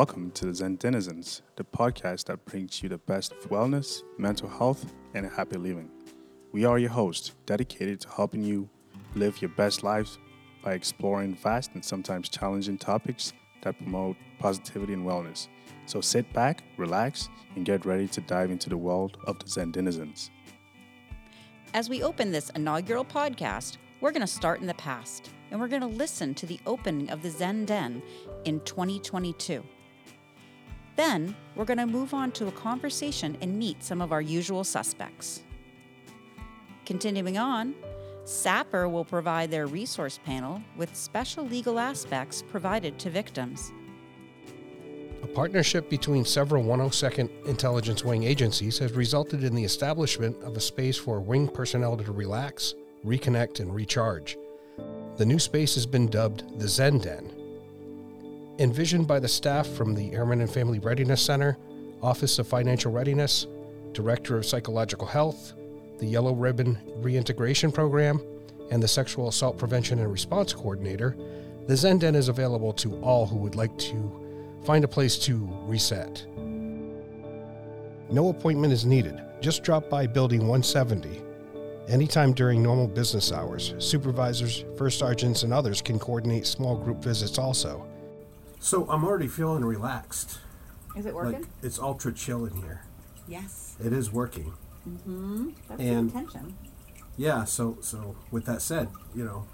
Welcome to the Zen Denizens, the podcast that brings you the best of wellness, mental health, and happy living. We are your hosts, dedicated to helping you live your best lives by exploring vast and sometimes challenging topics that promote positivity and wellness. So sit back, relax, and get ready to dive into the world of the Zen Denizens. As we open this inaugural podcast, we're going to start in the past and we're going to listen to the opening of the Zen Den in 2022. Then, we're going to move on to a conversation and meet some of our usual suspects. Continuing on, SAPR will provide their resource panel with special legal aspects provided to victims. A partnership between several 102nd Intelligence Wing agencies has resulted in the establishment of a space for wing personnel to relax, reconnect, and recharge. The new space has been dubbed the Zen Den. Envisioned by the staff from the Airman and Family Readiness Center, Office of Financial Readiness, Director of Psychological Health, the Yellow Ribbon Reintegration Program, and the Sexual Assault Prevention and Response Coordinator, the Zen Den is available to all who would like to find a place to reset. No appointment is needed. Just drop by Building 170. Anytime during normal business hours, supervisors, first sergeants, and others can coordinate small group visits also. So I'm already feeling relaxed. Is it working? Like it's ultra chill in here. yes. It is working. Mm-hmm. That's And- the intention. Yeah. So so with that said, you know,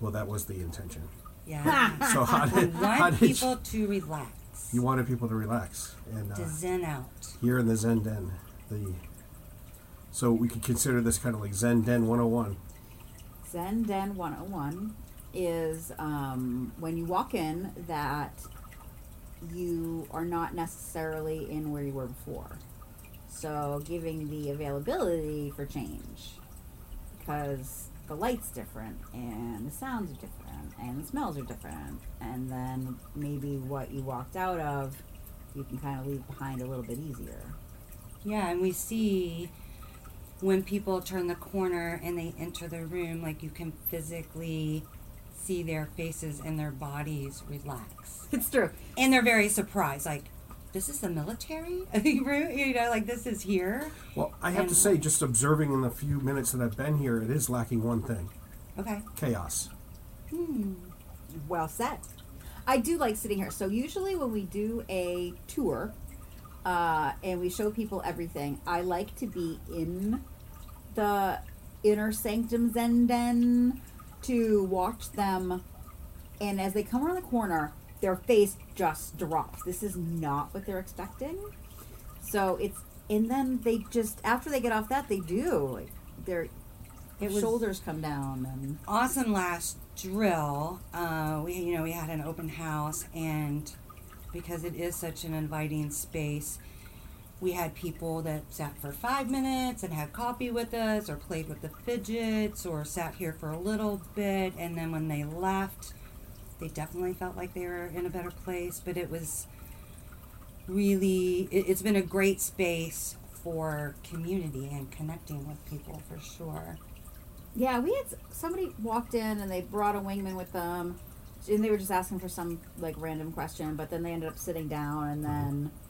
well that was the intention. Yeah. So how we did how want did people to relax, you, you wanted people to relax and uh, zen out. here in the Zen Den, the so we could consider this kind of like Zen Den 101. Zen Den 101 is um, when you walk in that you are not necessarily in where you were before. So giving the availability for change because the light's different and the sounds are different and the smells are different and then maybe what you walked out of you can kind of leave behind a little bit easier. Yeah, and we see when people turn the corner and they enter the room, like you can physically see their faces and their bodies relax, It's true. and they're very surprised, like. This is the military you know, like this is here. Well, I have to say, just observing in the few minutes that I've been here, it is lacking one thing: Okay. chaos. Hmm. well said. I do like sitting here. So usually when we do a tour, uh, and we show people everything, I like to be in the inner sanctum zen den to watch them, and as they come around the corner, their face just drops. This is not what they're expecting. So it's and then they just after they get off that they do like their It shoulders come down and awesome last drill. Uh, we you know we had an open house, and because it is such an inviting space, we had people that sat for five minutes and had coffee with us, or played with the fidgets, or sat here for a little bit, and then when they left, they definitely felt like they were in a better place. But it was really it, it's been a great space for community and connecting with people for sure. Yeah, we had somebody walked in and they brought a wingman with them, and they were just asking for some like random question, but then they ended up sitting down, and then mm-hmm.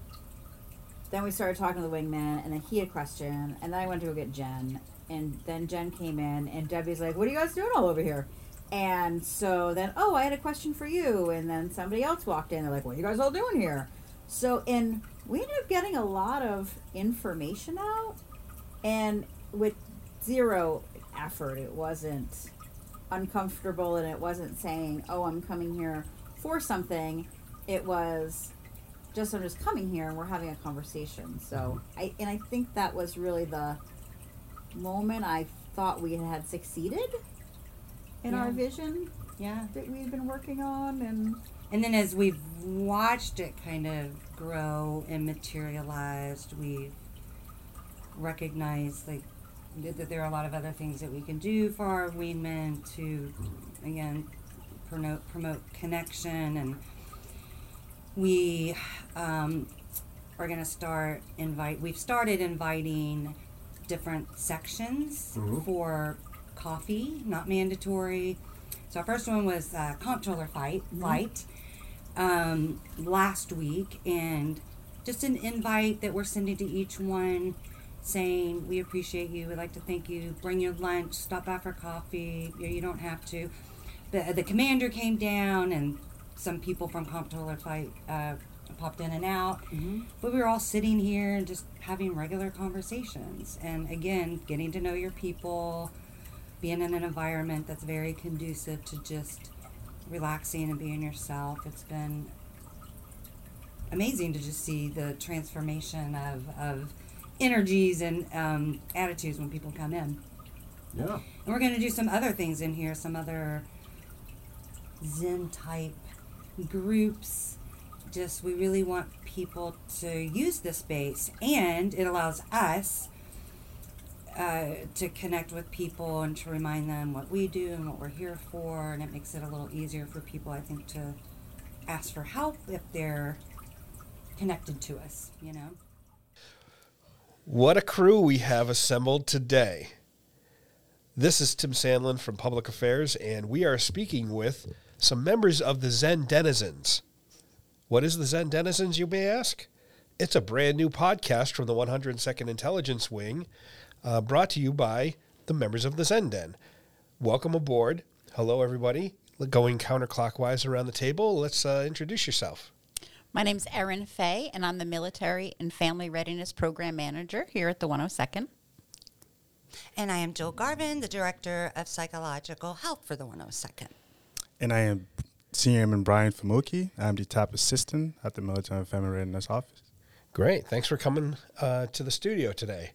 Then we started talking to the wingman, and then he had a question, and then I went to go get Jen, and then Jen came in, and Debbie's like, "What are you guys doing all over here?" And so then, oh, I had a question for you, and then somebody else walked in. They're like, "What are you guys all doing here?" So, and we ended up getting a lot of information out, and with zero effort. It wasn't uncomfortable and it wasn't saying, oh, I'm coming here for something. It was just, I'm just coming here and we're having a conversation. So, I, and I think that was really the moment I thought we had succeeded in our vision Yeah. that we've been working on. And And then as we've watched it kind of grow and materialized, we've recognized like that that there are a lot of other things that we can do for our weanmen to again promote promote connection and we um, are going to start invite we've started inviting different sections Mhm. for coffee not mandatory so our first one was uh, comptroller fight light um, last week, and just an invite that we're sending to each one saying we appreciate you. We'd like to thank you. Bring your lunch. Stop by for coffee. You, you don't have to. The, the commander came down, and some people from Comptroller Flight uh, popped in and out. But we were all sitting here and just having regular conversations. And again, getting to know your people, being in an environment that's very conducive to just relaxing and being yourself. It's been amazing to just see the transformation of, of energies and um, attitudes when people come in. Yeah. And we're going to do some other things in here, some other Zen type groups. Just, we really want people to use this space, and it allows us uh, to connect with people and to remind them what we do and what we're here for, and it makes it a little easier for people, I think, to ask for help if they're connected to us, you know? What a crew we have assembled today. This is Tim Sandlin from Public Affairs, and we are speaking with some members of the Zen Denizens. What is the Zen Denizens, you may ask? It's a brand new podcast from the 102nd Intelligence Wing, uh, brought to you by the members of the Zen Den. Welcome aboard. Hello, everybody. Going counterclockwise around the table, let's uh, introduce yourself. My name's Erin Fay, and I'm the Military and Family Readiness Program Manager here at the 102nd. And I am Jill Garvin, the Director of Psychological Health for the 102nd. And I am Senior Airman Brian Famuki. I'm the top assistant at the Military and Family Readiness Office. Great. Thanks for coming uh, to the studio today.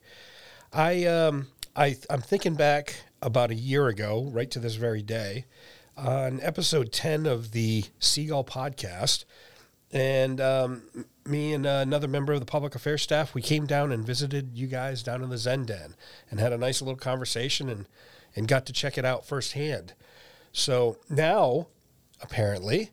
I um, I I'm thinking back about a year ago, right to this very day, on episode ten of the Seagull podcast, and um, me and uh, another member of the public affairs staff, we came down and visited you guys down in the Zen Den and had a nice little conversation and and got to check it out firsthand. So now, apparently,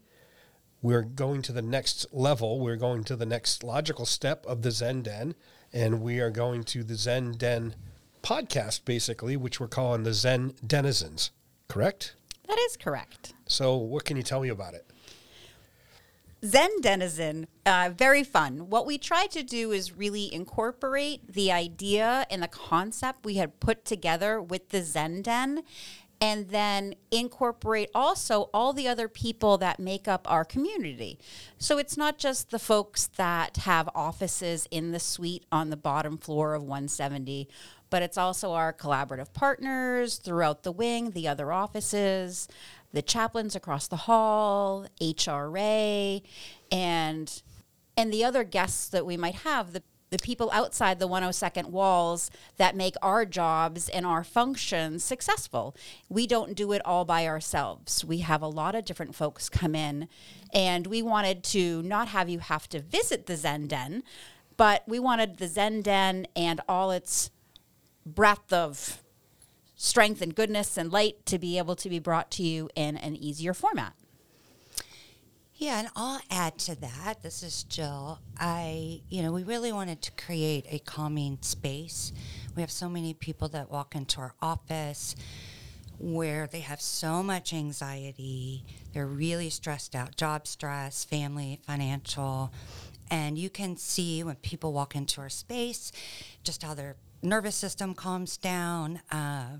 we're going to the next level. We're going to the next logical step of the Zen Den, and we are going to the Zen Den podcast, basically, which we're calling the Zen Denizens. Correct? That is correct. So, what can you tell me about it? Zen Denizen, uh, very fun. What we tried to do is really incorporate the idea and the concept we had put together with the Zen Den, and then incorporate also all the other people that make up our community. So it's not just the folks that have offices in the suite on the bottom floor of 170 but it's also our collaborative partners throughout the wing, the other offices, the chaplains across the hall, HRA, and and the other guests that we might have, the the people outside the 102nd walls that make our jobs and our functions successful. We don't do it all by ourselves. We have a lot of different folks come in, and we wanted to not have you have to visit the Zen Den, but we wanted the Zen Den and all its breadth of strength and goodness and light to be able to be brought to you in an easier format. Yeah, and I'll add to that. This is Jill. I, you know, we really wanted to create a calming space. We have so many people that walk into our office where they have so much anxiety. They're really stressed out job stress, family, financial. And you can see when people walk into our space just how their nervous system calms down. Uh,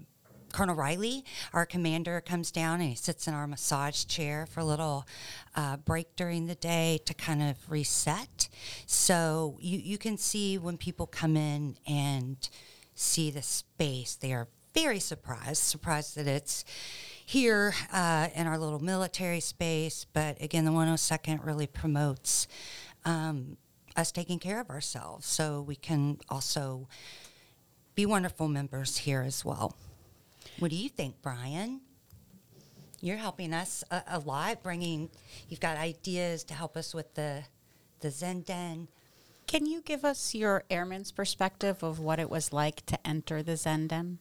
Colonel Riley, our commander, comes down and he sits in our massage chair for a little uh, break during the day to kind of reset. So you, you can see when people come in and see the space, they are very surprised, surprised that it's here uh, in our little military space. But again, the 102nd really promotes um, us taking care of ourselves so we can also be wonderful members here as well. What do you think, Brian? You're helping us a, a lot, bringing, you've got ideas to help us with the, the Zen Den. Can you give us your airman's perspective of what it was like to enter the Zen Den?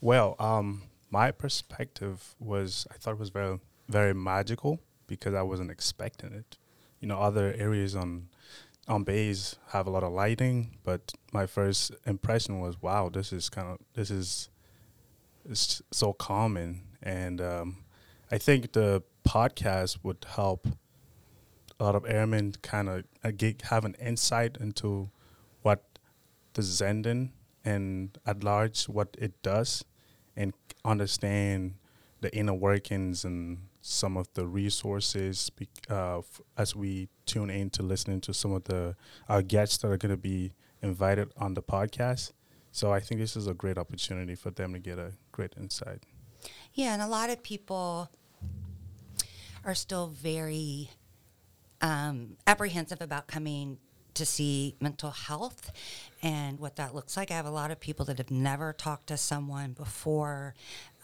Well, um, my perspective was I thought it was very very magical because I wasn't expecting it. You know, other areas on on base have a lot of lighting, but my first impression was, wow, this is kind of this is it's so common, and um, I think the podcast would help a lot of airmen kind of uh, get, have an insight into what the Zen Den and at large what it does, and understand the inner workings and some of the resources uh, f- as we tune in to listening to some of the our guests that are going to be invited on the podcast. So I think this is a great opportunity for them to get a great insight. Yeah, and a lot of people are still very um, apprehensive about coming to see mental health and what that looks like. I have a lot of people that have never talked to someone before,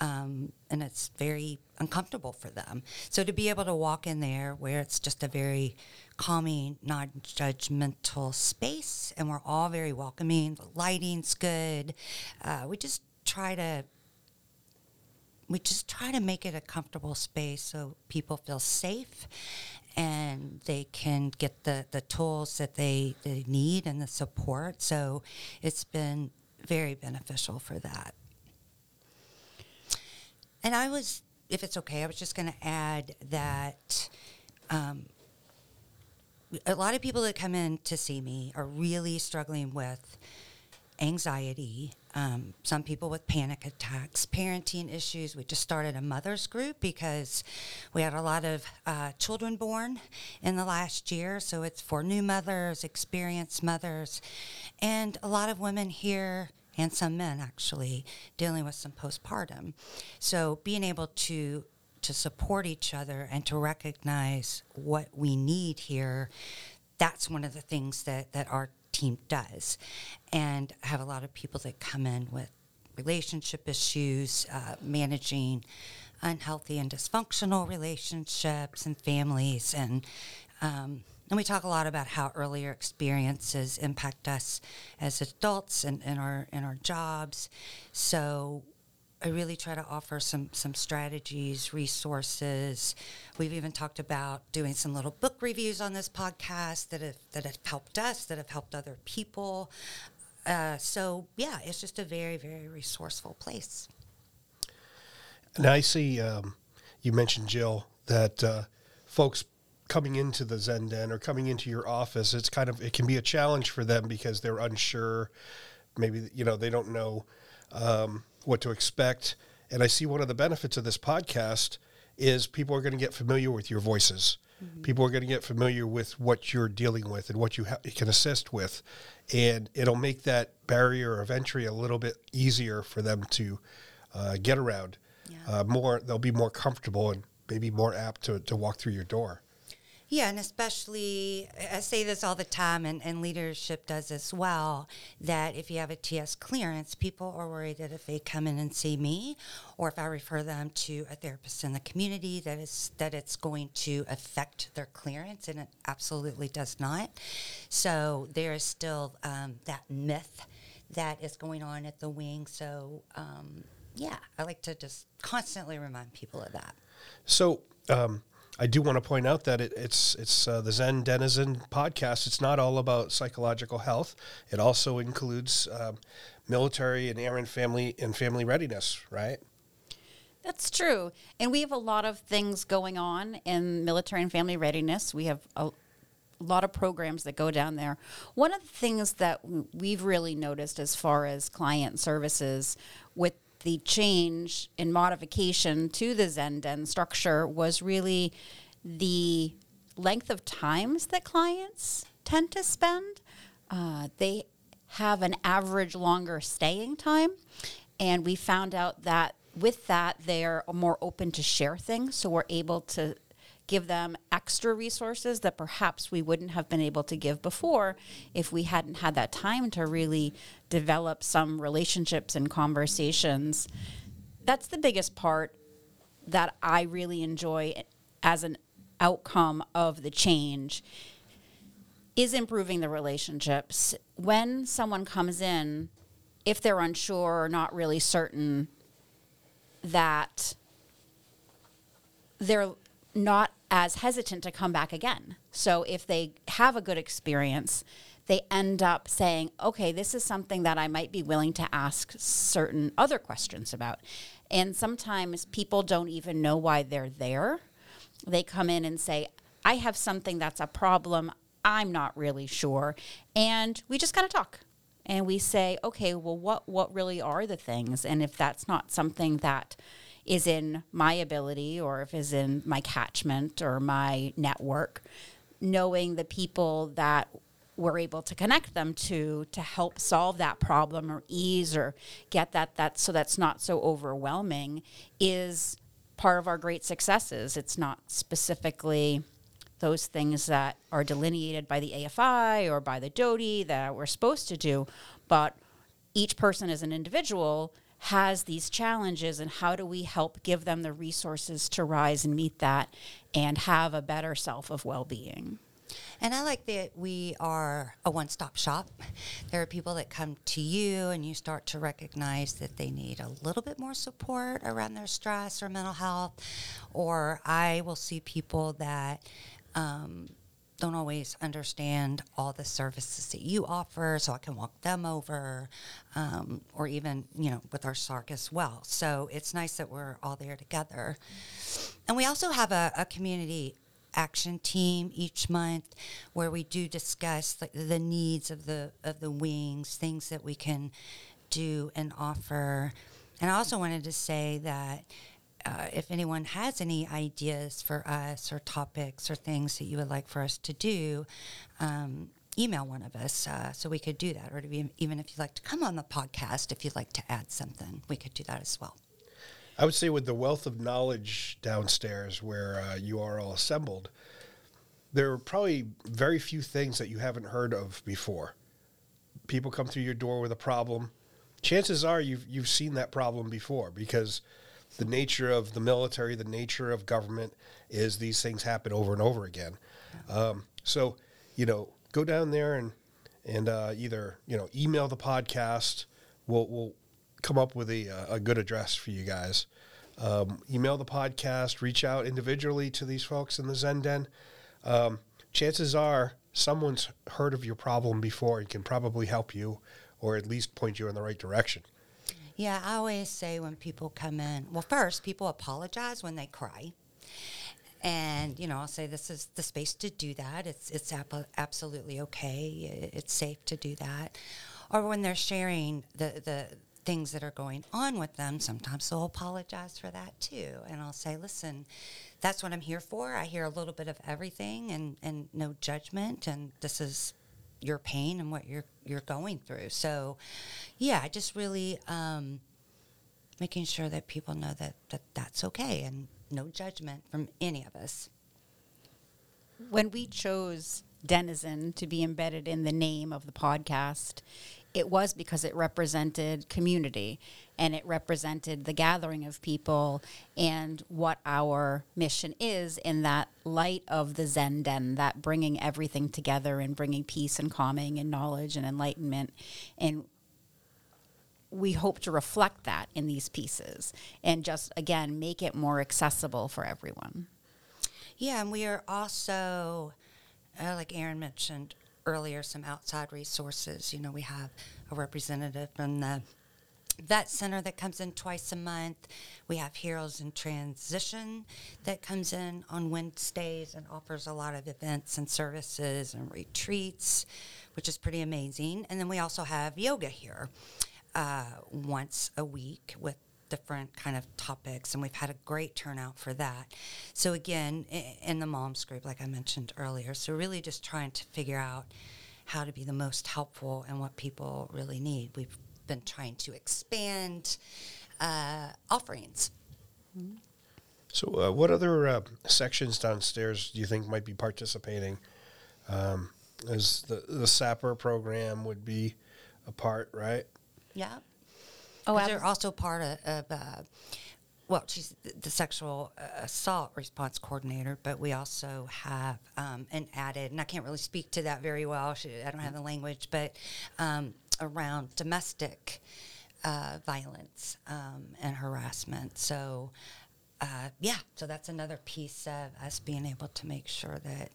um, and it's very uncomfortable for them. So to be able to walk in there where it's just a very calming, non judgmental space, and we're all very welcoming, the lighting's good. Uh, we just try to we just try to make it a comfortable space so people feel safe and they can get the, the tools that they, they need and the support. So it's been very beneficial for that. And I was, if it's okay, I was just going to add that um, a lot of people that come in to see me are really struggling with anxiety, um, some people with panic attacks, parenting issues. We just started a mother's group because we had a lot of uh, children born in the last year. So it's for new mothers, experienced mothers, and a lot of women here and some men actually dealing with some postpartum. So being able to to support each other and to recognize what we need here that's one of the things that, that our team does. And I have a lot of people that come in with relationship issues, uh, managing unhealthy and dysfunctional relationships and families. And, um, and we talk a lot about how earlier experiences impact us as adults and in our, in our jobs. So I really try to offer some some strategies, resources. We've even talked about doing some little book reviews on this podcast that have that have helped us, that have helped other people. Uh, so yeah, it's just a very very resourceful place. And I see um, you mentioned Jill that uh, folks coming into the Zen Den or coming into your office, it's kind of it can be a challenge for them because they're unsure. Maybe you know they don't know um, what to expect. And I see one of the benefits of this podcast is people are going to get familiar with your voices. Mm-hmm. People are going to get familiar with what you're dealing with and what you, ha- you can assist with, and it'll make that barrier of entry a little bit easier for them to uh, get around. Yeah. Uh, more, they'll be more comfortable and maybe more apt to, to walk through your door. Yeah, and especially, I say this all the time, and, and leadership does as well, that if you have a TS clearance, people are worried that if they come in and see me, or if I refer them to a therapist in the community, that is that it's going to affect their clearance, and it absolutely does not. So there is still um, that myth that is going on at the wing. So um, yeah, I like to just constantly remind people of that. So. Um, I do want to point out that it, it's it's uh, the Zen Denizen podcast. It's not all about psychological health. It also includes um, military and airman family and family readiness, right? That's true. And we have a lot of things going on in military and family readiness. We have a lot of programs that go down there. One of the things that we've really noticed as far as client services with the change and modification to the Zen Den structure was really the length of times that clients tend to spend. Uh, they have an average longer staying time. And we found out that with that, they're more open to share things. So we're able to give them extra resources that perhaps we wouldn't have been able to give before if we hadn't had that time to really develop some relationships and conversations. That's the biggest part that I really enjoy as an outcome of the change is improving the relationships. When someone comes in, if they're unsure or not really certain that they're not as hesitant to come back again. So if they have a good experience, they end up saying, okay, this is something that I might be willing to ask certain other questions about. And sometimes people don't even know why they're there. They come in and say, I have something that's a problem. I'm not really sure. And we just kind of talk and we say, okay, well, what, what really are the things? And if that's not something that is in my ability or if is in my catchment or my network, knowing the people that we're able to connect them to to help solve that problem or ease or get that that so that's not so overwhelming is part of our great successes. It's not specifically those things that are delineated by the AFI or by the DoDI that we're supposed to do, but each person as an individual has these challenges and how do we help give them the resources to rise and meet that and have a better self of well-being. And I like that we are a one stop shop. There are people that come to you and you start to recognize that they need a little bit more support around their stress or mental health. Or I will see people that um, don't always understand all the services that you offer, so I can walk them over, um, or even, you know, with our SARC as well. So it's nice that we're all there together. And we also have a, a community action team each month where we do discuss the, the needs of the of the wings, things that we can do and offer. And I also wanted to say that uh, if anyone has any ideas for us or topics or things that you would like for us to do, um, email one of us uh, so we could do that. Or be, even if you'd like to come on the podcast, if you'd like to add something, we could do that as well. I would say with the wealth of knowledge downstairs where uh, you are all assembled, there are probably very few things that you haven't heard of before. People come through your door with a problem. Chances are you've you've seen that problem before because the nature of the military, the nature of government is these things happen over and over again. Um, so, you know, go down there and and uh, either you know email the podcast. We'll we'll come up with a, a good address for you guys. Um, email the podcast, reach out individually to these folks in the Zen Den. Um, chances are someone's heard of your problem before and can probably help you or at least point you in the right direction. Yeah, I always say when people come in, well, first, people apologize when they cry. And, you know, I'll say this is the space to do that. It's, it's ap- absolutely okay. It's safe to do that. Or when they're sharing the, the, things that are going on with them, sometimes they'll apologize for that too. And I'll say, listen, that's what I'm here for. I hear a little bit of everything and, and no judgment. And this is your pain and what you're you're going through. So, yeah, just really um, making sure that people know that, that that's okay and no judgment from any of us. When we chose Denizen to be embedded in the name of the podcast, it was because it represented community and it represented the gathering of people and what our mission is in that light of the Zen Den, that bringing everything together and bringing peace and calming and knowledge and enlightenment. And we hope to reflect that in these pieces and just, again, make it more accessible for everyone. Yeah, and we are also, uh, like Erin mentioned earlier some outside resources. You know, we have a representative from the Vet Center that comes in twice a month. We have Heroes in Transition that comes in on Wednesdays and offers a lot of events and services and retreats, which is pretty amazing. And then we also have yoga here uh, once a week with different kind of topics, and we've had a great turnout for that. So again, in the moms group, like I mentioned earlier, so really just trying to figure out how to be the most helpful and what people really need. We've been trying to expand uh, offerings. Mm-hmm. So, uh, what other uh, sections downstairs do you think might be participating? Um, as the the SAPR program would be a part, right? Yeah. Oh, they're also part of, of uh, well, she's the sexual uh, assault response coordinator, but we also have um, an added, and I can't really speak to that very well. She, I don't have the language, but um, around domestic uh, violence um, and harassment. So, uh, yeah, so that's another piece of us being able to make sure that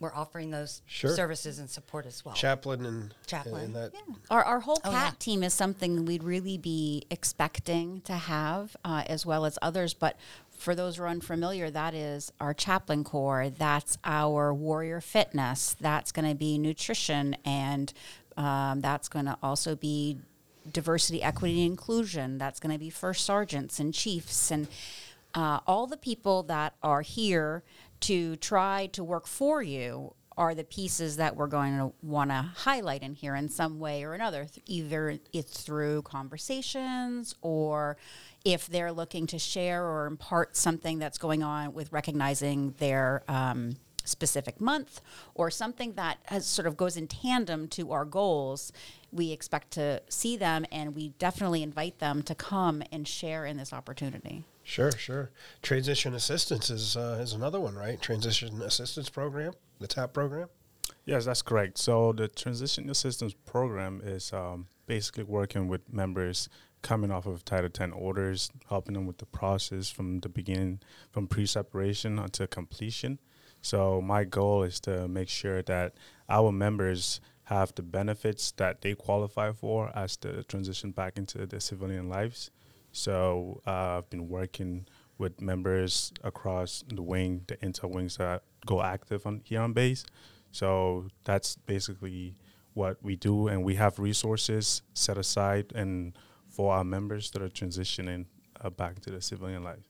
we're offering those sure. services and support as well. Chaplain and chaplain. And that. Yeah. Our, our whole oh, CAT yeah. team is something we'd really be expecting to have, uh, as well as others. But for those who are unfamiliar, that is our chaplain corps. That's our warrior fitness. That's going to be nutrition, and um, that's going to also be diversity, equity, and inclusion. That's going to be first sergeants and chiefs and uh, all the people that are here to try to work for you are the pieces that we're going to want to highlight in here in some way or another, either it's through conversations or if they're looking to share or impart something that's going on with recognizing their um, specific month or something that has sort of goes in tandem to our goals we expect to see them and we definitely invite them to come and share in this opportunity Sure, sure. Transition assistance is uh, is another one, right? Transition assistance program, the TAP program. Yes, that's correct. So the transition assistance program is um, basically working with members coming off of Title 10 orders, helping them with the process from the beginning, from pre-separation until completion. So my goal is to make sure that our members have the benefits that they qualify for as they transition back into their civilian lives. So uh, I've been working with members across the wing, the intel wings that go active on here on base. So that's basically what we do, and we have resources set aside and for our members that are transitioning uh, back to the civilian life.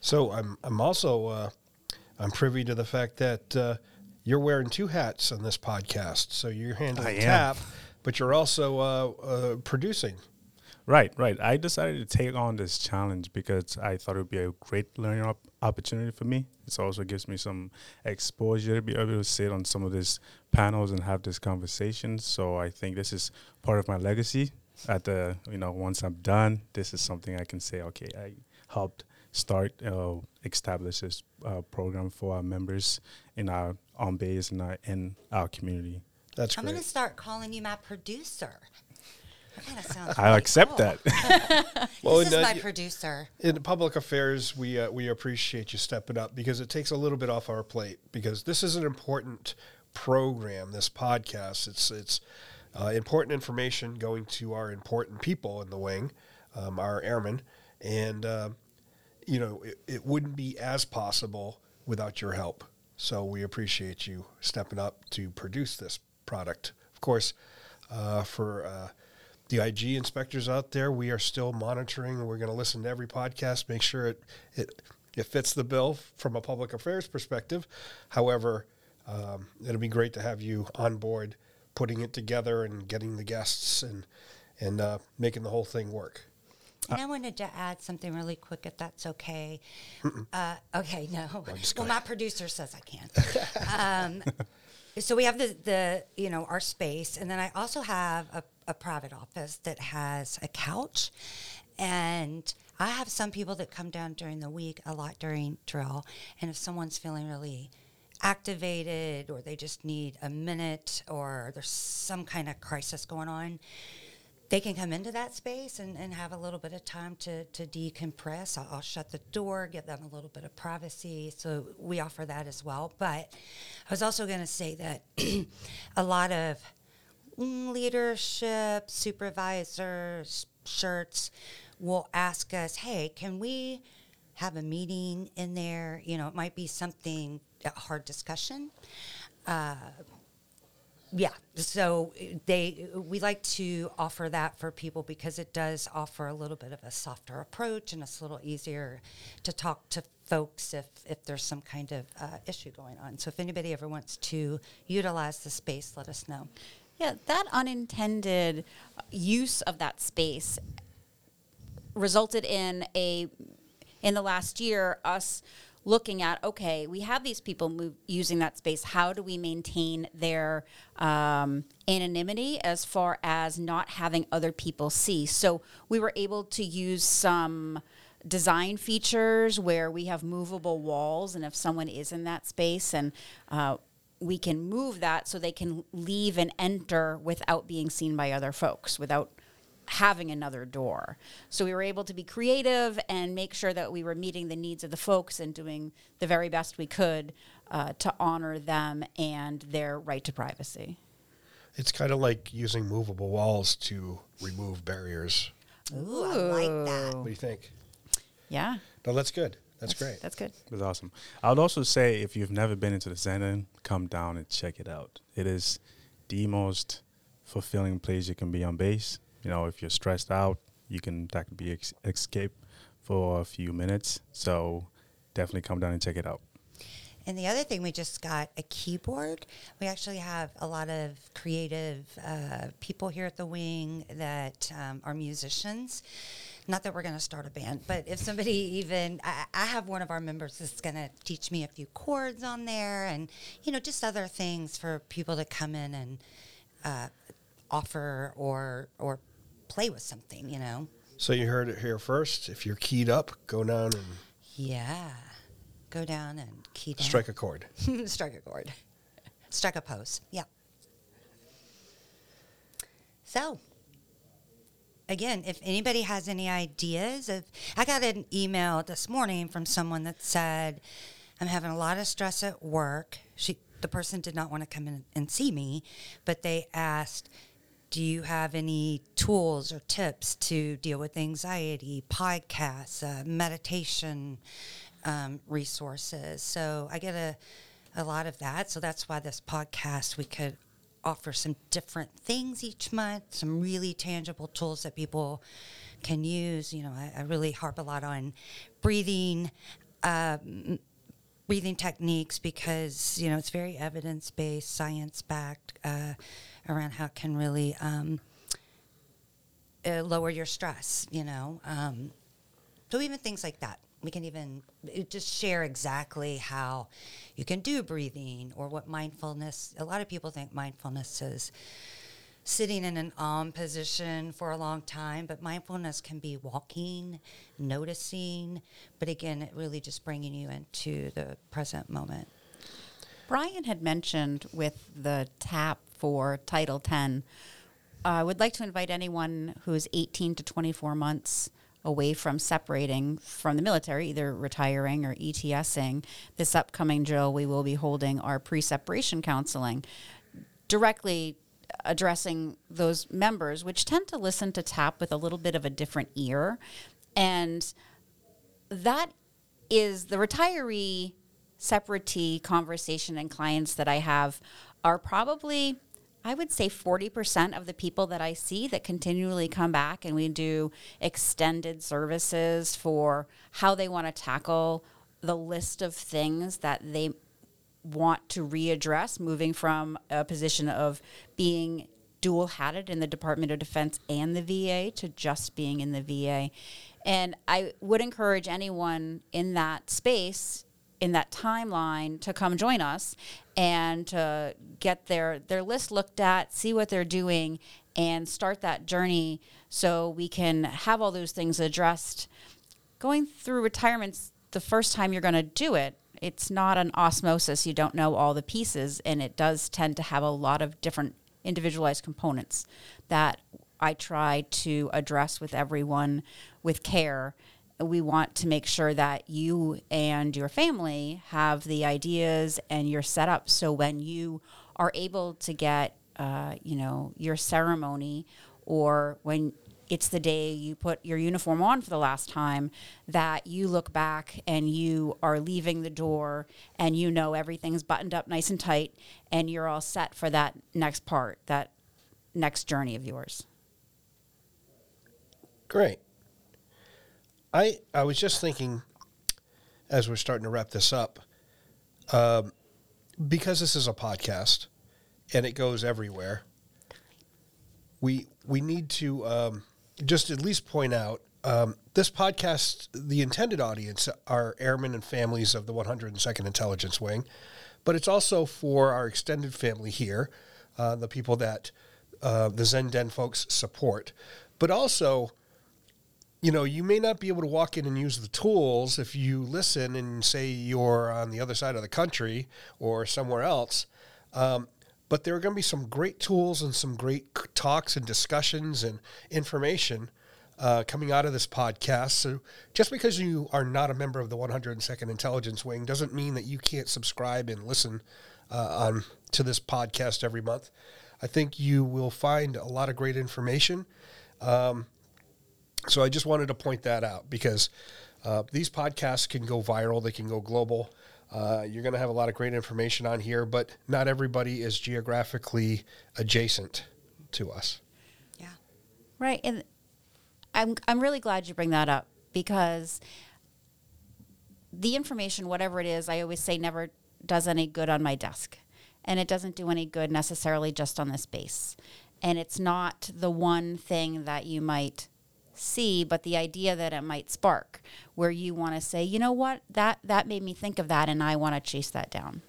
So I'm I'm also uh, I'm privy to the fact that uh, you're wearing two hats on this podcast. So you're handling I am. TAP, but you're also uh, uh, producing. Right, right. I decided to take on this challenge because I thought it would be a great learning op- opportunity for me. It also gives me some exposure to be able to sit on some of these panels and have these conversations. So I think this is part of my legacy. At the you know once I'm done, this is something I can say. Okay, I helped start uh, establish this uh, program for our members in our on base and our in our community. That's I'm great. going to start calling you my producer. That kind of sounds. I'll accept cool. that. Well, this is uh, my y- producer. in public affairs, we uh, we appreciate you stepping up because it takes a little bit off our plate. Because this is an important program. This podcast, it's it's uh, important information going to our important people in the wing, um, our airmen, and uh, you know it, it wouldn't be as possible without your help. So we appreciate you stepping up to produce this product. Of course, uh, for uh, the IG inspectors out there, we are still monitoring. We're going to listen to every podcast, make sure it it it fits the bill from a public affairs perspective. However, um, it'll be great to have you on board, putting it together and getting the guests and and uh, making the whole thing work. And I wanted to add something really quick, if that's okay. Uh, okay, no. Well, my producer says I can. um, so we have the, the, you know, our space, and then I also have a, a private office that has a couch, and I have some people that come down during the week, a lot during drill, and if someone's feeling really activated or they just need a minute or there's some kind of crisis going on, they can come into that space and, and have a little bit of time to, to decompress. I'll, I'll shut the door, give them a little bit of privacy. So we offer that as well. But I was also going to say that a lot of leadership, supervisors, shirts will ask us, hey, can we have a meeting in there? You know, it might be something, a hard discussion. Uh, yeah so they we like to offer that for people because it does offer a little bit of a softer approach and it's a little easier to talk to folks if if there's some kind of uh, issue going on. So if anybody ever wants to utilize the space let us know Yeah, that unintended use of that space resulted in a in the last year us looking at okay we have these people move, using that space. How do we maintain their um, anonymity as far as not having other people see? So we were able to use some design features where we have movable walls and if someone is in that space and uh, we can move that so they can leave and enter without being seen by other folks without having another door so we were able to be creative and make sure that we were meeting the needs of the folks and doing the very best we could uh, to honor them and their right to privacy It's kind of like using movable walls to remove barriers. Ooh, I like that What do you think? yeah No, that's good. That's great. That's good. It was awesome. I would also say if you've never been into the Zen, come down and check it out. It is the most fulfilling place you can be on base. You know, if you're stressed out, you can that could be ex- escape for a few minutes. So definitely come down and check it out. And the other thing, we just got a keyboard. We actually have a lot of creative uh, people here at the wing that um, are musicians. Not that we're going to start a band, but if somebody even, I, I have one of our members that's going to teach me a few chords on there and, you know, just other things for people to come in and uh, offer or, or play with something, you know. So you heard it here first. If you're keyed up, go down and Yeah. Go down and key down. strike a chord. strike a chord. Strike a pose. Yeah. So, again, if anybody has any ideas of, I got an email this morning from someone that said, "I'm having a lot of stress at work." She, the person did not want to come in and see me, but they asked, "Do you have any tools or tips to deal with anxiety? Podcasts, uh, meditation." um, resources. So I get a, a lot of that. So that's why this podcast, we could offer some different things each month, some really tangible tools that people can use. You know, I, I really harp a lot on breathing. Um, breathing techniques because you know it's very evidence based, science backed uh, around how it can really um, uh, lower your stress. You know, um, so even things like that we can even just share exactly how you can do breathing or what mindfulness a lot of people think mindfulness is sitting in an om position for a long time but mindfulness can be walking noticing but again it really just bringing you into the present moment Brian had mentioned with the tap for Title 10. Uh, I would like to invite anyone who is 18 to 24 months away from separating from the military, either retiring or ETSing. This upcoming drill, we will be holding our pre separation counseling directly addressing those members, which tend to listen to TAP with a little bit of a different ear. And that is the retiree separatee conversation and clients that I have are probably I would say 40% of the people that I see that continually come back and we do extended services for how they want to tackle the list of things that they want to readdress, moving from a position of being dual hatted in the Department of Defense and the VA to just being in the VA. And I would encourage anyone in that space in that timeline to come join us and to get their their list looked at, see what they're doing, and start that journey so we can have all those things addressed. Going through retirements the first time you're going to do it, it's not an osmosis. You don't know all the pieces, and it does tend to have a lot of different individualized components that I try to address with everyone with care we want to make sure that you and your family have the ideas and you're set up so when you are able to get uh, you know your ceremony or when it's the day you put your uniform on for the last time that you look back and you are leaving the door and you know everything's buttoned up nice and tight and you're all set for that next part that next journey of yours Great. I I was just thinking, as we're starting to wrap this up, um, because this is a podcast and it goes everywhere. We we need to um, just at least point out um, this podcast. The intended audience are airmen and families of the 102nd Intelligence Wing, but it's also for our extended family here, uh, the people that uh, the Zen Den folks support, but also you know, you may not be able to walk in and use the tools if you listen and say you're on the other side of the country or somewhere else. Um, but there are going to be some great tools and some great talks and discussions and information uh, coming out of this podcast. So just because you are not a member of the 102nd Intelligence Wing doesn't mean that you can't subscribe and listen uh, on to this podcast every month. I think you will find a lot of great information. Um, so I just wanted to point that out because Uh, these podcasts can go viral, they can go global. Uh, you're going to have a lot of great information on here, but not everybody is geographically adjacent to us. Yeah. Right. And I'm I'm really glad you bring that up because the information, whatever it is, I always say never does any good on my desk. And it doesn't do any good necessarily just on this base. And it's not the one thing that you might see, but the idea that it might spark where you want to say, you know what, that that made me think of that and I want to chase that down.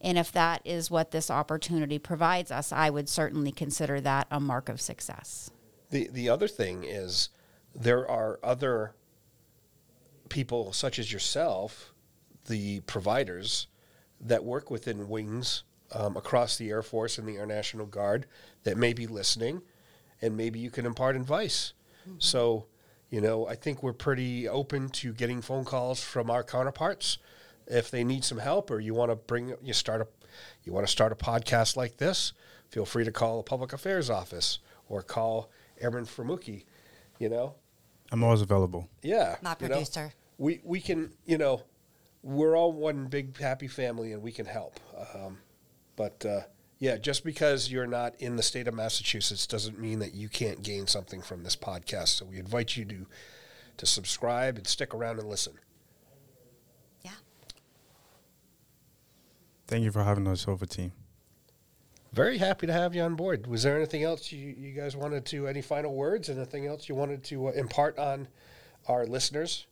And if that is what this opportunity provides us, I would certainly consider that a mark of success. The the other thing is there are other people such as yourself, the providers that work within wings um, across the Air Force and the Air National Guard that may be listening, and maybe you can impart advice. So, you know, I think we're pretty open to getting phone calls from our counterparts if they need some help or you want to bring you start a you want to start a podcast like this. Feel free to call the public affairs office or call Airman Framuki. You know, I'm always available. yeah, My you know? producer. we we can you know we're all one big happy family and we can help um, but uh, yeah just because you're not in the state of massachusetts doesn't mean that you can't gain something from this podcast. So we invite you to to subscribe and stick around and listen. Yeah. Thank you for having us over, team. very happy to have you on board. Was there anything else you, you guys wanted to any final words? Anything else you wanted to uh, impart on our listeners?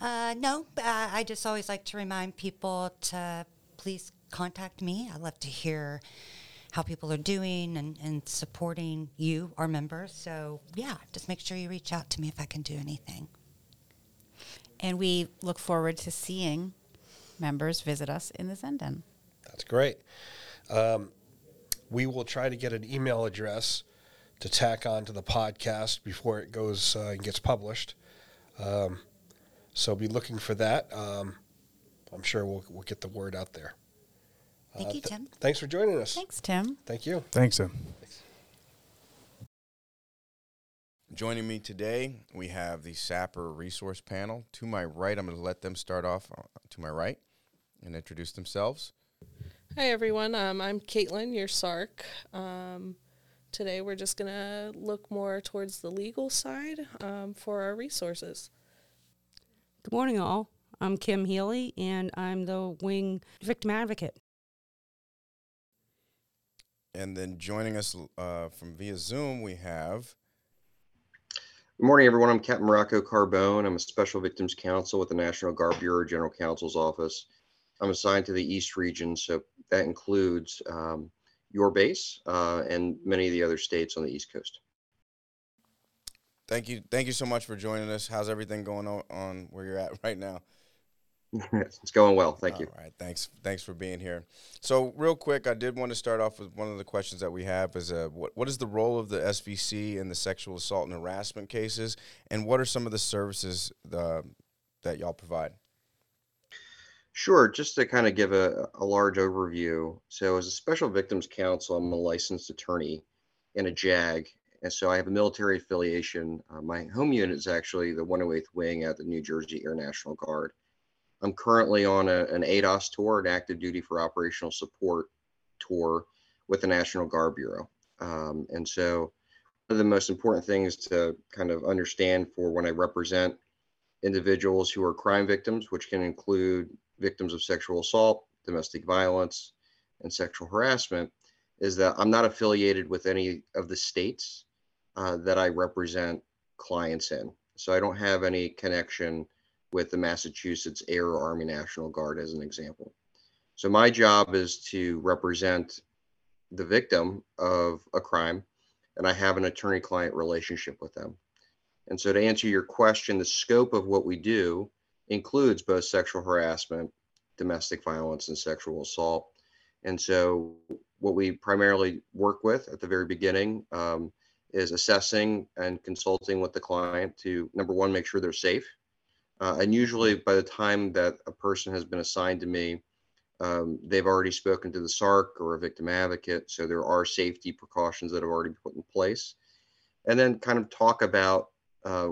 Uh, no, but I I just always like to remind people to please contact me. I love to hear how people are doing and, and supporting you, our members. So, yeah, just make sure you reach out to me if I can do anything. And we look forward to seeing members visit us in the Zen Den. That's great. Um, we will try to get an email address to tack on to the podcast before it goes uh, and gets published. Um, so be looking for that. Um, I'm sure we'll, we'll get the word out there. Thank Uh, you, th- Tim. thanks for joining us. Thanks, Tim. Thank you. Thanks, sir. Joining me today, we have the SAPR Resource Panel. To my right, I'm going to let them start off uh, to my right and introduce themselves. Hi everyone, um, I'm Caitlin, your SARC. Um, today we're just gonna look more towards the legal side um, for our resources. Good morning, all. I'm Kim Healy, and I'm the wing victim advocate. And then joining us uh, from via Zoom, we have Good morning, everyone. I'm Captain Rocco Carbone. I'm a Special Victims Counsel with the National Guard Bureau General Counsel's Office. I'm assigned to the East region, so that includes um, your base uh, and many of the other states on the East Coast. thank you, thank you so much for joining us. How's everything going on, on where you're at right now? it's going well. Thank you. All right, thanks, thanks for being here. So, real quick, I did want to start off with one of the questions that we have: is uh, what what is the role of the SVC in the sexual assault and harassment cases, and what are some of the services uh, that y'all provide? Sure. Just to kind of give a, a large overview. So, as a Special Victims Counsel, I'm a licensed attorney in a JAG. And so I have a military affiliation. Uh, my home unit is actually the 108th Wing at the New Jersey Air National Guard. I'm currently on a, an ADOS tour, an active duty for operational support tour with the National Guard Bureau. Um, and so, one of the most important things to kind of understand for when I represent individuals who are crime victims, which can include victims of sexual assault, domestic violence, and sexual harassment, is that I'm not affiliated with any of the states uh, that I represent clients in. So I don't have any connection with the Massachusetts Air Army National Guard, as an example. So my job is to represent the victim of a crime, and I have an attorney client relationship with them. And so, to answer your question, the scope of what we do includes both sexual harassment, domestic violence, and sexual assault. And so, what we primarily work with at the very beginning um, is assessing and consulting with the client to number one, make sure they're safe. Uh, and usually, by the time that a person has been assigned to me, um, they've already spoken to the SARC or a victim advocate. So, there are safety precautions that have already been put in place. And then, kind of talk about uh,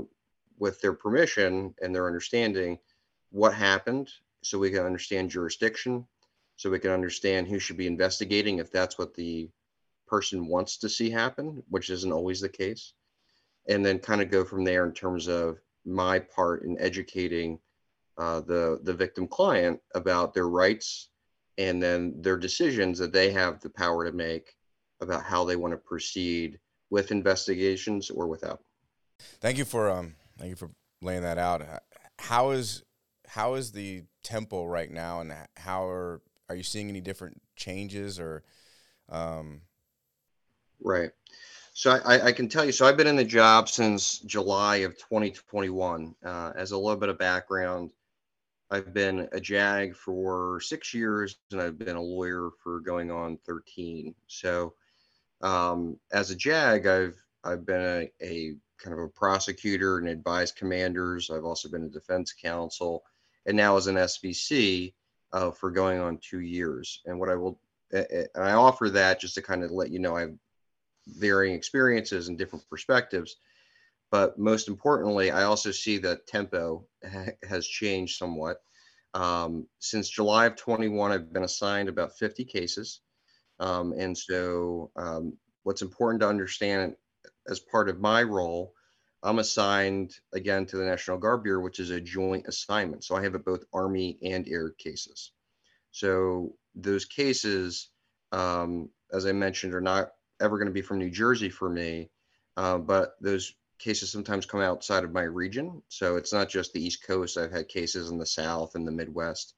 with their permission and their understanding, what happened so we can understand jurisdiction, so we can understand who should be investigating if that's what the person wants to see happen, which isn't always the case. And then kind of go from there in terms of my part in educating uh, the the victim client about their rights and then their decisions that they have the power to make about how they want to proceed with investigations or without. Thank you for um thank you for laying that out. How is how is the tempo right now, and how are are you seeing any different changes or? Um... Right. So I, I, can tell you. So I've been in the job since July of 2021. Uh, as a little bit of background, I've been a JAG for six years, and I've been a lawyer for going on 13. So um, as a JAG, I've I've been a, a kind of a prosecutor and advised commanders. I've also been a defense counsel, and now as an SVC uh, for going on two years. And what I will, and I offer that just to kind of let you know I have varying experiences and different perspectives. But most importantly, I also see that tempo ha- has changed somewhat. Um, since July of 21, I've been assigned about 50 cases. Um, and so, um, what's important to understand as part of my role, I'm assigned again to the National Guard Bureau, which is a joint assignment. So I have both Army and Air cases. So those cases, um, as I mentioned, are not ever going to be from New Jersey for me, uh, but those cases sometimes come outside of my region. So it's not just the East Coast. I've had cases in the South and the Midwest,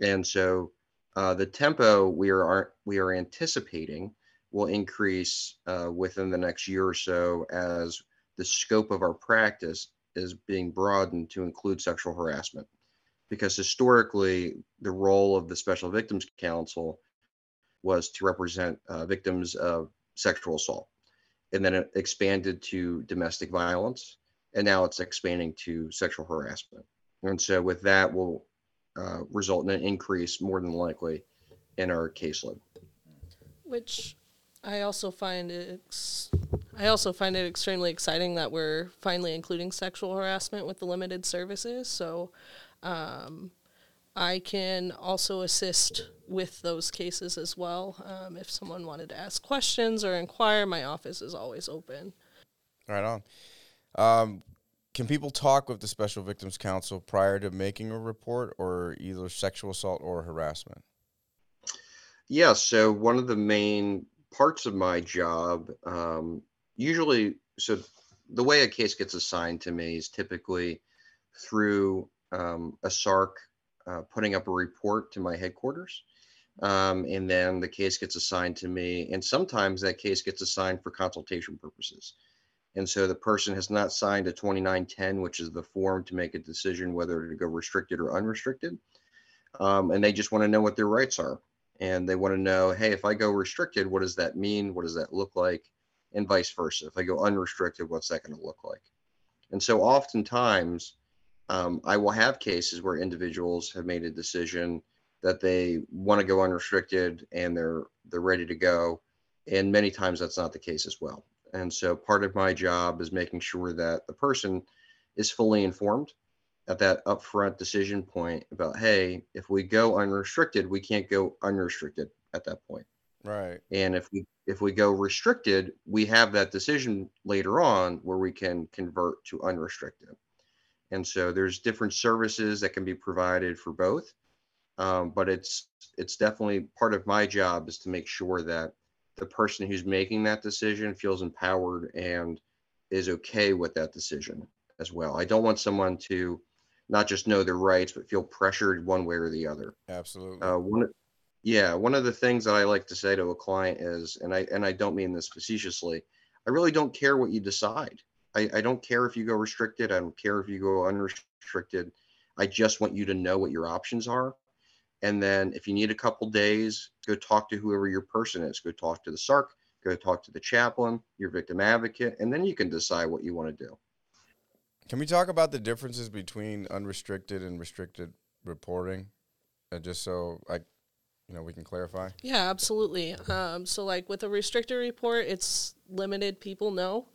and so uh, the tempo we are we are anticipating will increase uh, within the next year or so as the scope of our practice is being broadened to include sexual harassment. Because historically, the role of the Special Victims Counsel was to represent uh, victims of sexual assault. And then it expanded to domestic violence. And now it's expanding to sexual harassment. And so, with that, will uh, result in an increase more than likely in our caseload. Which I also find. Ex- I also find it extremely exciting that we're finally including sexual harassment with the limited services. So, um, I can also assist with those cases as well. Um, if someone wanted to ask questions or inquire, my office is always open. Right on. Um, can people talk with the Special Victims Counsel prior to making a report or either sexual assault or harassment? Yeah, so one of the main parts of my job, um, usually, so the way a case gets assigned to me is typically through um, a SARC uh, putting up a report to my headquarters. Um, and then the case gets assigned to me. And sometimes that case gets assigned for consultation purposes. And so the person has not signed a 2910, which is the form to make a decision whether to go restricted or unrestricted. Um, and they just want to know what their rights are. And they want to know, hey, if I go restricted, what does that mean? What does that look like? And vice versa. If I go unrestricted, what's that going to look like? And so oftentimes, um, I will have cases where individuals have made a decision that they want to go unrestricted and they're they're ready to go, and many times that's not the case as well. And so part of my job is making sure that the person is fully informed at that upfront decision point about, hey, if we go unrestricted, we can't go unrestricted at that point. Right. And if we if we go restricted, we have that decision later on where we can convert to unrestricted. And so there's different services that can be provided for both. Um, but it's it's definitely part of my job is to make sure that the person who's making that decision feels empowered and is okay with that decision as well. I don't want someone to not just know their rights, but feel pressured one way or the other. Absolutely. Uh, one, yeah, one of the things that I like to say to a client is, and I and I don't mean this facetiously, I really don't care what you decide. I, I don't care if you go restricted. I don't care if you go unrestricted. I just want you to know what your options are and then if you need a couple days, go talk to whoever your person is. Go talk to the SARC, go talk to the chaplain, your victim advocate, and then you can decide what you want to do. Can we talk about the differences between unrestricted and restricted reporting? Uh, just so I, you know, we can clarify. Yeah, absolutely. Um, so like with a restricted report, it's limited people know.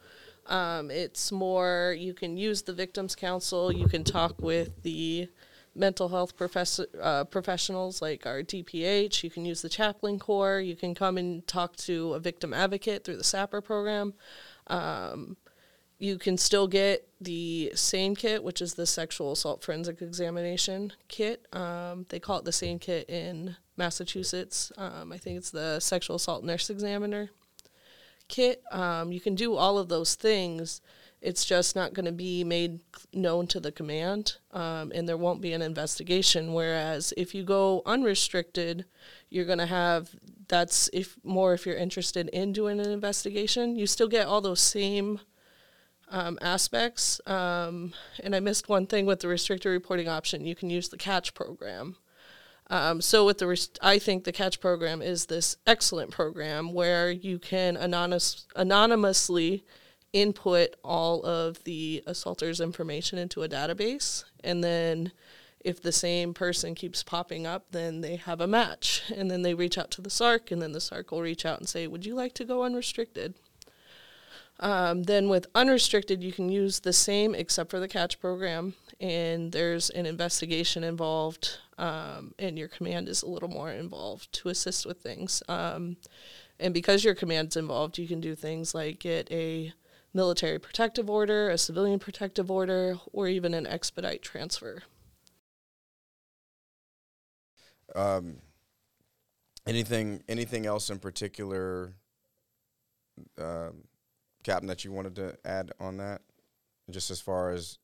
Um, it's more you can use the victims counsel. You can talk with the mental health professor, uh, professionals like our DPH. You can use the chaplain corps. You can come and talk to a victim advocate through the SAPR program. Um, you can still get the SANE kit, which is the sexual assault forensic examination kit. Um, they call it the SANE kit in Massachusetts. Um, I think it's the sexual assault nurse examiner kit. Um, you can do all of those things. It's just not going to be made known to the command, um, and there won't be an investigation. Whereas if you go unrestricted, you're going to have that's if more if you're interested in doing an investigation. You still get all those same um, aspects. Um, and I missed one thing with the restricted reporting option. You can use the CATCH program. Um, so with the, rest- I think the CATCH program is this excellent program where you can anonymous, anonymously input all of the assaulter's information into a database, and then if the same person keeps popping up, then they have a match, and then they reach out to the SARC, and then the SARC will reach out and say, "Would you like to go unrestricted?" Um, then with unrestricted, you can use the same except for the CATCH program, and there's an investigation involved, um, and your command is a little more involved to assist with things. Um, and because your command's involved, you can do things like get a military protective order, a civilian protective order, or even an expedite transfer. Um, anything anything else in particular um, Captain, that you wanted to add on that, just as far as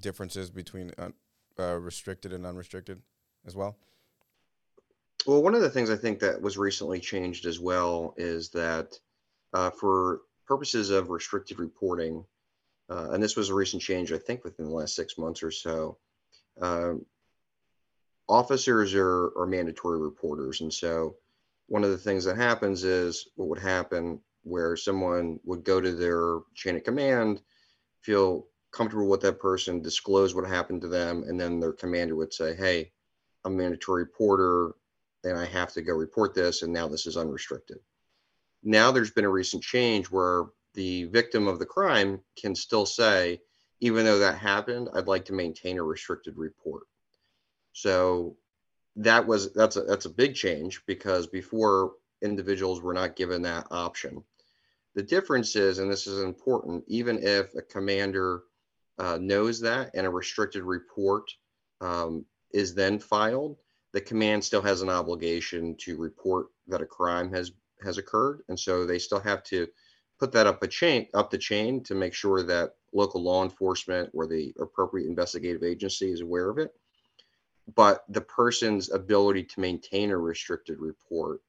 differences between uh, uh, restricted and unrestricted as well? Well, one of the things I think that was recently changed as well is that uh, for purposes of restricted reporting, uh, and this was a recent change, I think, within the last six months or so, um, officers are, are mandatory reporters. And so one of the things that happens is what would happen where someone would go to their chain of command, feel comfortable with that person, disclose what happened to them, and then their commander would say, Hey, a mandatory reporter and I have to go report this, and now this is unrestricted. Now there's been a recent change where the victim of the crime can still say, even though that happened, I'd like to maintain a restricted report. So that was that's a that's a big change because before individuals were not given that option. The difference is, and this is important, even if a commander uh, knows that and a restricted report um, is then filed, the command still has an obligation to report that a crime has has occurred, and so they still have to put that up a chain up the chain to make sure that local law enforcement or the appropriate investigative agency is aware of it. But the person's ability to maintain a restricted report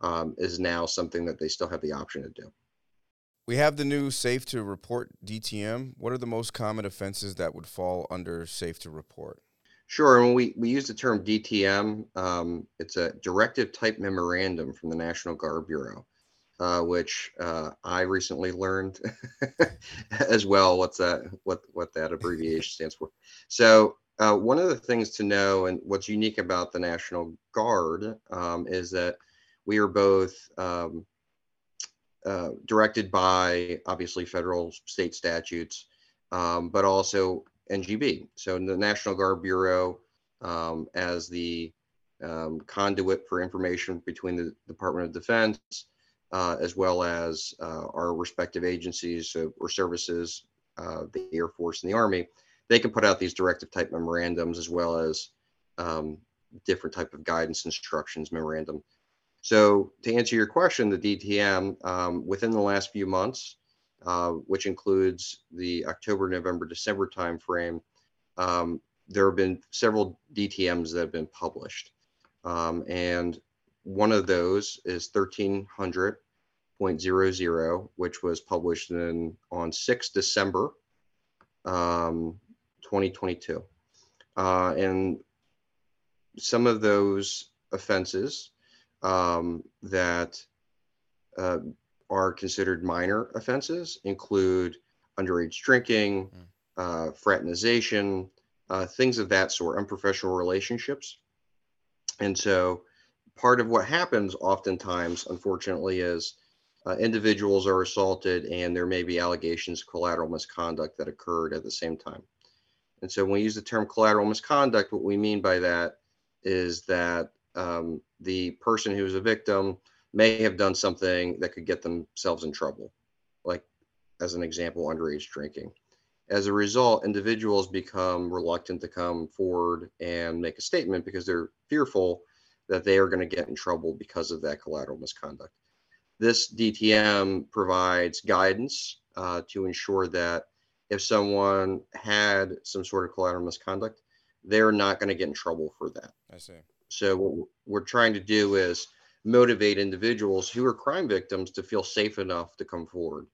um, is now something that they still have the option to do. We have the new Safe to Report DTM. What are the most common offenses that would fall under Safe to Report? Sure. And we, we use the term DTM. Um, it's a directive type memorandum from the National Guard Bureau, uh, which uh, I recently learned as well. What's that? What what that abbreviation stands for? So uh, one of the things to know, and what's unique about the National Guard, um, is that we are both um, uh, directed by obviously federal state statutes, um, but also NGB. So the National Guard Bureau, um, as the um, conduit for information between the Department of Defense, uh, as well as uh, our respective agencies or services, uh, the Air Force and the Army, they can put out these directive type memorandums as well as um, different type of guidance instructions memorandum so to answer your question, the DTM um, within the last few months, uh, which includes the October, November, December timeframe, um, there have been several DTMs that have been published. Um, and one of those is 1300.00, which was published in, on 6 December um, 2022. Uh, and some of those offenses um, that uh, are considered minor offenses include underage drinking, mm. uh, fraternization, uh, things of that sort, unprofessional relationships. And so part of what happens oftentimes, unfortunately, is uh, individuals are assaulted and there may be allegations of collateral misconduct that occurred at the same time. And so when we use the term collateral misconduct, what we mean by that is that um, the person who is a victim may have done something that could get themselves in trouble, like as an example, underage drinking. As a result, individuals become reluctant to come forward and make a statement because they're fearful that they are going to get in trouble because of that collateral misconduct. This DTM provides guidance uh, to ensure that if someone had some sort of collateral misconduct, they're not going to get in trouble for that. I see. So what we're trying to do is motivate individuals who are crime victims to feel safe enough to come forward.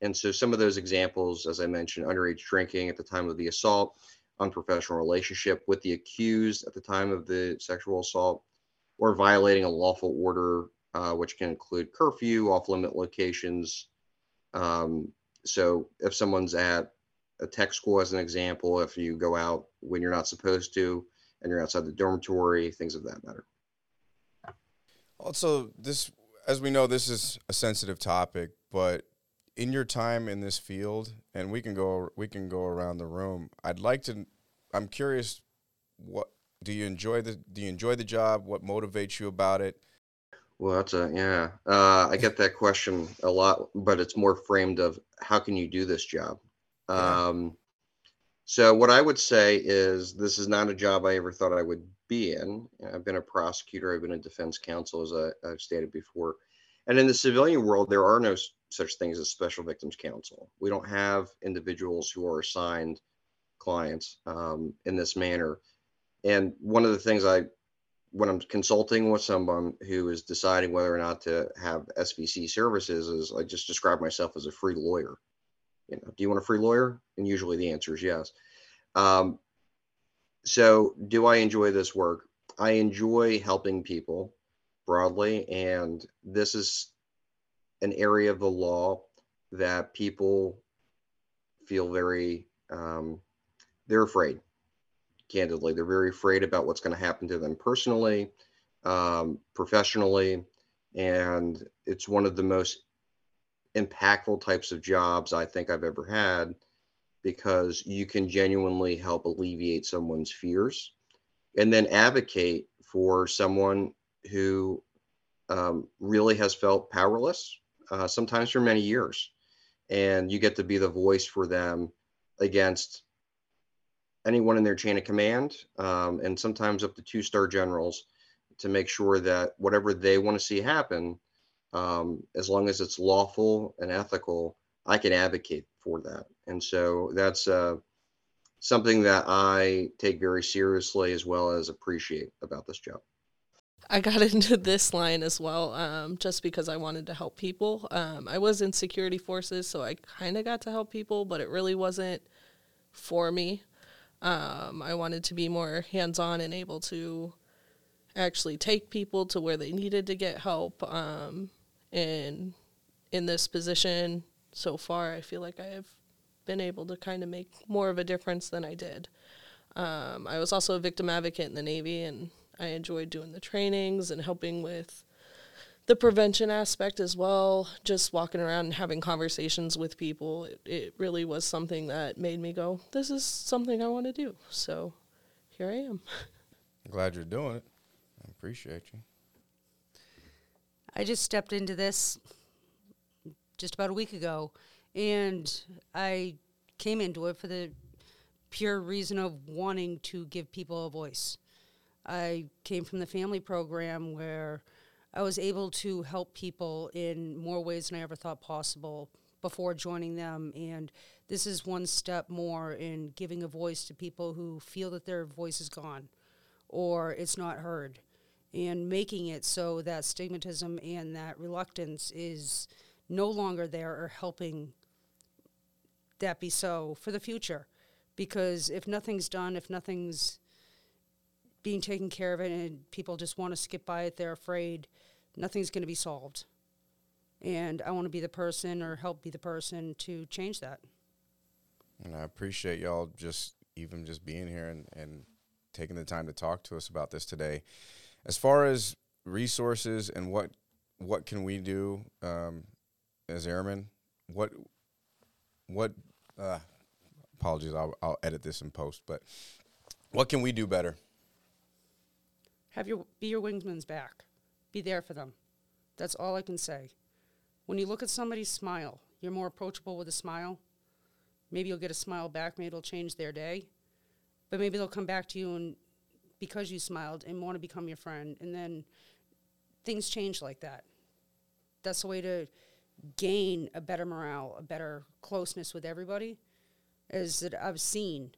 And so some of those examples, as I mentioned, underage drinking at the time of the assault, unprofessional relationship with the accused at the time of the sexual assault, or violating a lawful order, uh, which can include curfew, off limit locations. Um, so if someone's at a tech school, as an example, if you go out when you're not supposed to and you're outside the dormitory, things of that matter. Also, this, as we know, this is a sensitive topic, but in your time in this field, and we can go we can go around the room. I'd like to. I'm curious. What do you enjoy the Do you enjoy the job? What motivates you about it? Well, that's a yeah. Uh, I get that question a lot, but it's more framed of how can you do this job. Um, so what I would say is this is not a job I ever thought I would be in. I've been a prosecutor. I've been a defense counsel, as I, I've stated before. And in the civilian world, there are no such things as special victims counsel. We don't have individuals who are assigned clients um, in this manner. And one of the things I, when I'm consulting with someone who is deciding whether or not to have SVC services, is I just describe myself as a free lawyer. You know, do you want a free lawyer? And usually the answer is yes. Um, so, do I enjoy this work? I enjoy helping people broadly, and this is an area of the law that people feel very um, they're afraid candidly they're very afraid about what's going to happen to them personally um, professionally and it's one of the most impactful types of jobs i think i've ever had because you can genuinely help alleviate someone's fears and then advocate for someone who um, really has felt powerless uh, sometimes for many years. And you get to be the voice for them against anyone in their chain of command, um, and sometimes up to two star generals to make sure that whatever they want to see happen, um, as long as it's lawful and ethical, I can advocate for that. And so that's uh, something that I take very seriously as well as appreciate about this job. I got into this line as well, um, just because I wanted to help people. Um, I was in security forces, so I kind of got to help people, but it really wasn't for me. Um, I wanted to be more hands on and able to actually take people to where they needed to get help. Um, and in this position so far, I feel like I have been able to kind of make more of a difference than I did. Um, I was also a victim advocate in the Navy, and I enjoyed doing the trainings and helping with the prevention aspect as well. Just walking around and having conversations with people, it, it really was something that made me go, This is something I want to do. So here I am. I'm glad you're doing it. I appreciate you. I just stepped into this just about a week ago, and I came into it for the pure reason of wanting to give people a voice. I came from the family program where I was able to help people in more ways than I ever thought possible before joining them. And this is one step more in giving a voice to people who feel that their voice is gone or it's not heard and making it so that stigmatism and that reluctance is no longer there or helping that be so for the future. Because if nothing's done, if nothing's being taken care of it and people just want to skip by it, they're afraid, nothing's going to be solved. And I want to be the person or help be the person to change that. And I appreciate y'all just even just being here and, and taking the time to talk to us about this today. As far as resources and what what can we do, um, as airmen, what what uh, apologies, I'll, I'll edit this in post, but what can we do better? Have your be your wingman's back. Be there for them. That's all I can say. When you look at somebody smile, you're more approachable with a smile. Maybe you'll get a smile back, maybe it'll change their day. But maybe they'll come back to you and because you smiled and want to become your friend and then things change like that. That's the way to gain a better morale, a better closeness with everybody. Is that I've seen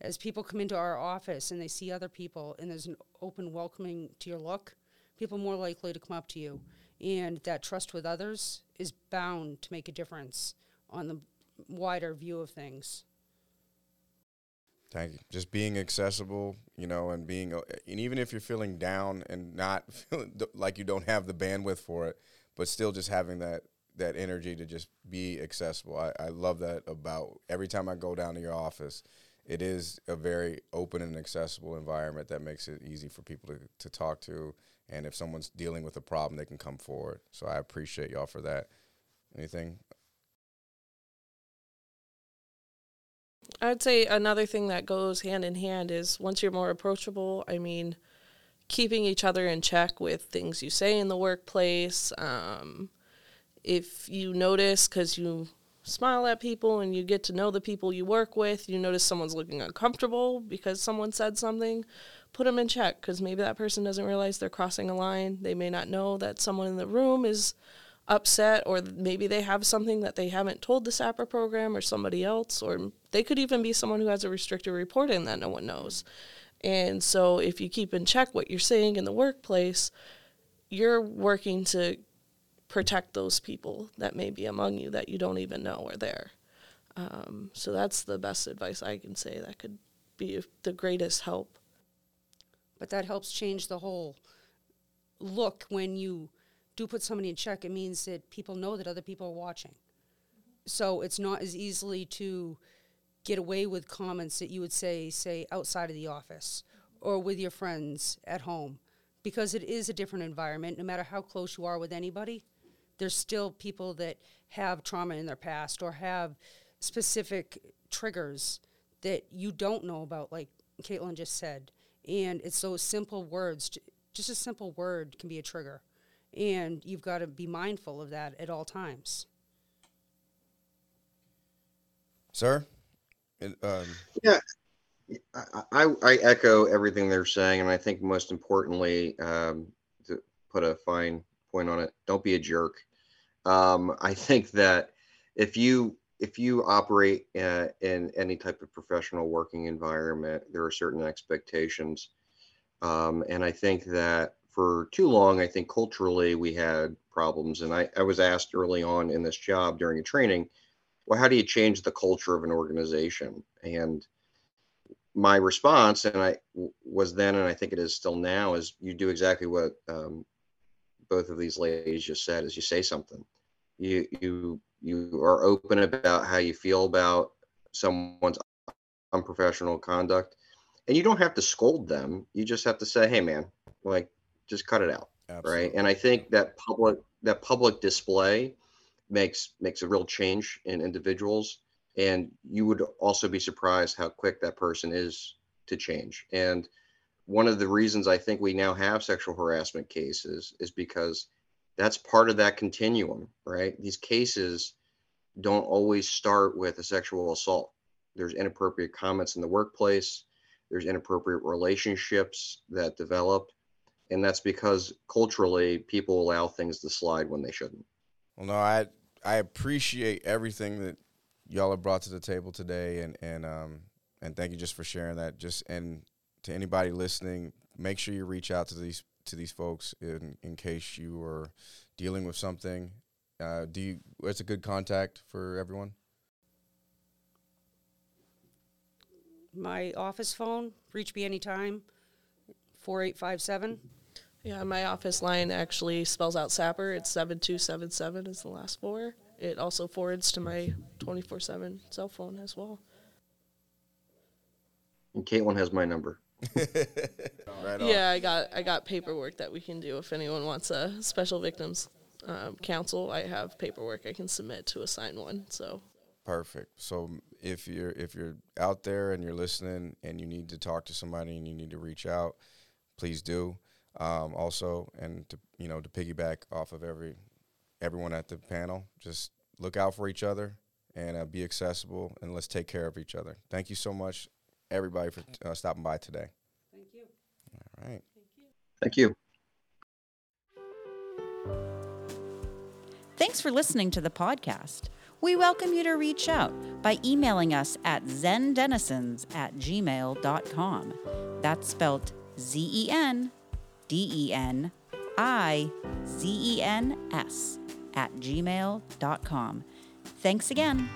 as people come into our office and they see other people and there's an open welcoming to your look, people are more likely to come up to you. And that trust with others is bound to make a difference on the wider view of things. Thank you. Just being accessible, you know, and being, uh, and even if you're feeling down and not feeling like you don't have the bandwidth for it, but still just having that that energy to just be accessible. I, I love that about every time I go down to your office. It is a very open and accessible environment that makes it easy for people to, to talk to. And if someone's dealing with a problem, they can come forward. So I appreciate y'all for that. Anything I'd say another thing that goes hand in hand is once you're more approachable, I mean, keeping each other in check with things you say in the workplace. Um, if you notice, because you smile at people and you get to know the people you work with, you notice someone's looking uncomfortable because someone said something, put them in check because maybe that person doesn't realize they're crossing a line. They may not know that someone in the room is upset or maybe they have something that they haven't told the SAPR program or somebody else or they could even be someone who has a restricted reporting that no one knows. And so if you keep in check what you're saying in the workplace, you're working to protect those people that may be among you that you don't even know are there. Um, so that's the best advice I can say that could be the greatest help. But that helps change the whole look when you do put somebody in check, it means that people know that other people are watching. So it's not as easily to get away with comments that you would say, say, outside of the office or with your friends at home, because it is a different environment. No matter how close you are with anybody, there's still people that have trauma in their past or have specific triggers that you don't know about, like Caitlin just said. And it's those simple words, just a simple word can be a trigger and you've got to be mindful of that at all times. Sir? um. Yeah, I, I echo everything they're saying, and I think most importantly, um, to put a fine point on it, don't be a jerk. Um, I think that if you if you operate uh, in any type of professional working environment, there are certain expectations, um, and I think that for too long, I think culturally we had problems. And I, I was asked early on in this job during a training, well, how do you change the culture of an organization? And my response, and I was then, and I think it is still now, is you do exactly what um, both of these ladies just said: is you say something. You you you are open about how you feel about someone's unprofessional conduct, and you don't have to scold them. You just have to say, "Hey, man, like just cut it out Absolutely. right? And i think that public that public display makes makes a real change in individuals. And you would also be surprised how quick that person is to change. And one of the reasons i think we now have sexual harassment cases is because that's part of that continuum right? These cases don't always start with a sexual assault. There's inappropriate comments in the workplace. There's inappropriate relationships that develop and that's because culturally people allow things to slide when they shouldn't. Well, no, I I appreciate everything that y'all have brought to the table today, and and um and thank you just for sharing that. Just and to anybody listening, make sure you reach out to these to these folks in in case you are dealing with something. Uh, do you? What's a good contact for everyone? My office phone. Reach me anytime. Four eight five seven yeah, my office line actually spells out SAPR. It's 7277 is the last four. It also forwards to my 24 7 cell phone as well. And Caitlin has my number. right yeah, I got I got paperwork that we can do if anyone wants a special victims um, counsel, I have paperwork I can submit to assign one. So Perfect. So if you're if you're out there and you're listening and you need to talk to somebody and you need to reach out, please do. Um, also, and to you know to piggyback off of every everyone at the panel, just look out for each other and uh, be accessible and let's take care of each other. Thank you so much, everybody, for uh, stopping by today. Thank you. All right. Thank you. Thanks for listening to the podcast. We welcome you to reach out by emailing us at zendenizens at gmail.com. That's spelled Z E N D E N I Z E N S at gmail.com. Thanks again.